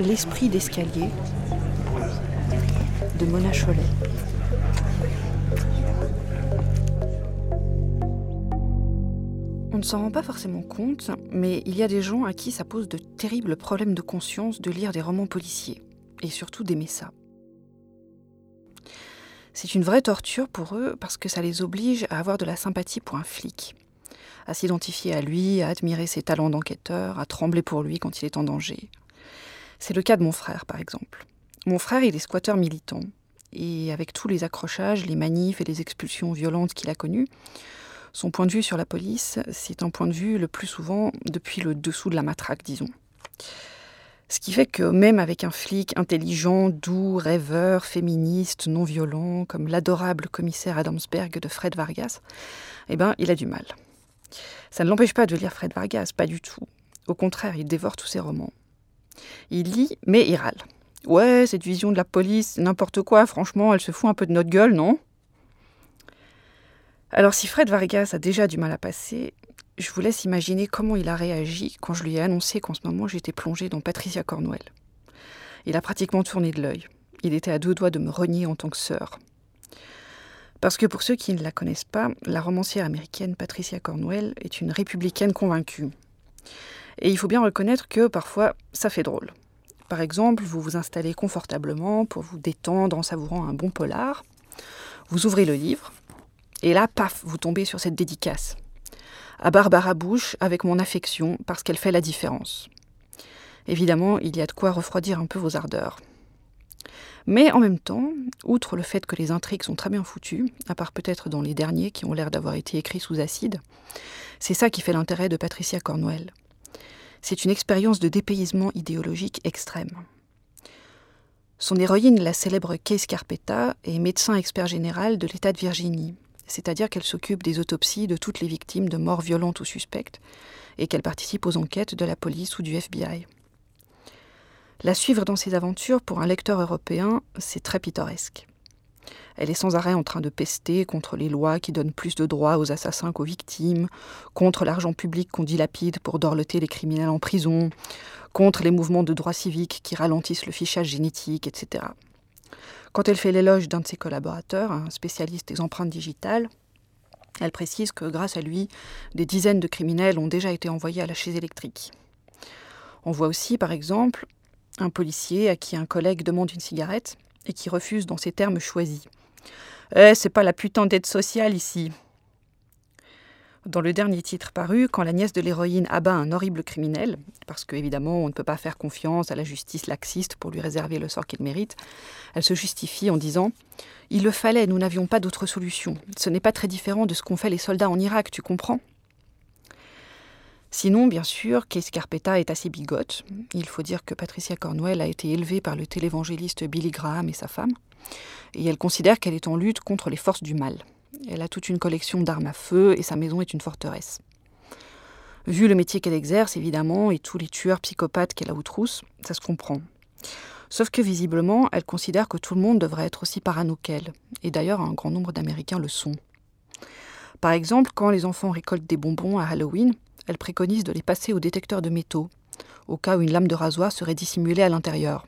L'esprit d'escalier de Mona Cholet. On ne s'en rend pas forcément compte, mais il y a des gens à qui ça pose de terribles problèmes de conscience de lire des romans policiers, et surtout d'aimer ça. C'est une vraie torture pour eux parce que ça les oblige à avoir de la sympathie pour un flic, à s'identifier à lui, à admirer ses talents d'enquêteur, à trembler pour lui quand il est en danger. C'est le cas de mon frère, par exemple. Mon frère, il est squatteur militant, et avec tous les accrochages, les manifs et les expulsions violentes qu'il a connues, son point de vue sur la police, c'est un point de vue le plus souvent depuis le dessous de la matraque, disons. Ce qui fait que même avec un flic intelligent, doux, rêveur, féministe, non violent, comme l'adorable commissaire Adamsberg de Fred Vargas, eh ben, il a du mal. Ça ne l'empêche pas de lire Fred Vargas, pas du tout. Au contraire, il dévore tous ses romans. Il lit, mais il râle. Ouais, cette vision de la police, n'importe quoi, franchement, elle se fout un peu de notre gueule, non? Alors si Fred Vargas a déjà du mal à passer, je vous laisse imaginer comment il a réagi quand je lui ai annoncé qu'en ce moment j'étais plongée dans Patricia Cornwell. Il a pratiquement tourné de l'œil. Il était à deux doigts de me renier en tant que sœur. Parce que pour ceux qui ne la connaissent pas, la romancière américaine Patricia Cornwell est une républicaine convaincue. Et il faut bien reconnaître que parfois ça fait drôle. Par exemple, vous vous installez confortablement pour vous détendre en savourant un bon polar. Vous ouvrez le livre, et là, paf, vous tombez sur cette dédicace. À Barbara Bush, avec mon affection, parce qu'elle fait la différence. Évidemment, il y a de quoi refroidir un peu vos ardeurs. Mais en même temps, outre le fait que les intrigues sont très bien foutues, à part peut-être dans les derniers qui ont l'air d'avoir été écrits sous acide, c'est ça qui fait l'intérêt de Patricia Cornwell. C'est une expérience de dépaysement idéologique extrême. Son héroïne, la célèbre Case Carpetta, est médecin expert général de l'État de Virginie, c'est-à-dire qu'elle s'occupe des autopsies de toutes les victimes de morts violentes ou suspectes, et qu'elle participe aux enquêtes de la police ou du FBI. La suivre dans ses aventures pour un lecteur européen, c'est très pittoresque. Elle est sans arrêt en train de pester contre les lois qui donnent plus de droits aux assassins qu'aux victimes, contre l'argent public qu'on dilapide pour dorloter les criminels en prison, contre les mouvements de droits civiques qui ralentissent le fichage génétique, etc. Quand elle fait l'éloge d'un de ses collaborateurs, un spécialiste des empreintes digitales, elle précise que grâce à lui, des dizaines de criminels ont déjà été envoyés à la chaise électrique. On voit aussi, par exemple, un policier à qui un collègue demande une cigarette et qui refuse dans ces termes choisis. Eh, c'est pas la putain d'aide sociale ici. Dans le dernier titre paru, quand la nièce de l'héroïne abat un horrible criminel, parce qu'évidemment on ne peut pas faire confiance à la justice laxiste pour lui réserver le sort qu'il mérite, elle se justifie en disant Il le fallait, nous n'avions pas d'autre solution. Ce n'est pas très différent de ce qu'ont fait les soldats en Irak, tu comprends? Sinon, bien sûr, Case Carpetta est assez bigote. Il faut dire que Patricia Cornwell a été élevée par le télévangéliste Billy Graham et sa femme et elle considère qu'elle est en lutte contre les forces du mal. Elle a toute une collection d'armes à feu et sa maison est une forteresse. Vu le métier qu'elle exerce, évidemment, et tous les tueurs psychopathes qu'elle a outrousse, ça se comprend. Sauf que visiblement, elle considère que tout le monde devrait être aussi parano qu'elle, et d'ailleurs un grand nombre d'Américains le sont. Par exemple, quand les enfants récoltent des bonbons à Halloween, elle préconise de les passer au détecteur de métaux, au cas où une lame de rasoir serait dissimulée à l'intérieur.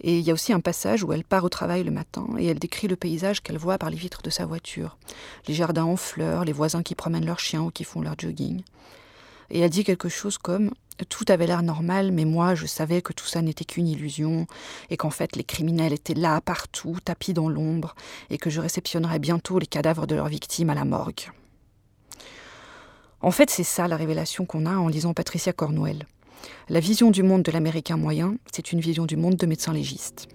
Et il y a aussi un passage où elle part au travail le matin et elle décrit le paysage qu'elle voit par les vitres de sa voiture. Les jardins en fleurs, les voisins qui promènent leurs chiens ou qui font leur jogging. Et elle dit quelque chose comme Tout avait l'air normal, mais moi je savais que tout ça n'était qu'une illusion, et qu'en fait les criminels étaient là, partout, tapis dans l'ombre, et que je réceptionnerais bientôt les cadavres de leurs victimes à la morgue. En fait, c'est ça la révélation qu'on a en lisant Patricia Cornwell. La vision du monde de l'Américain moyen, c'est une vision du monde de médecins légistes.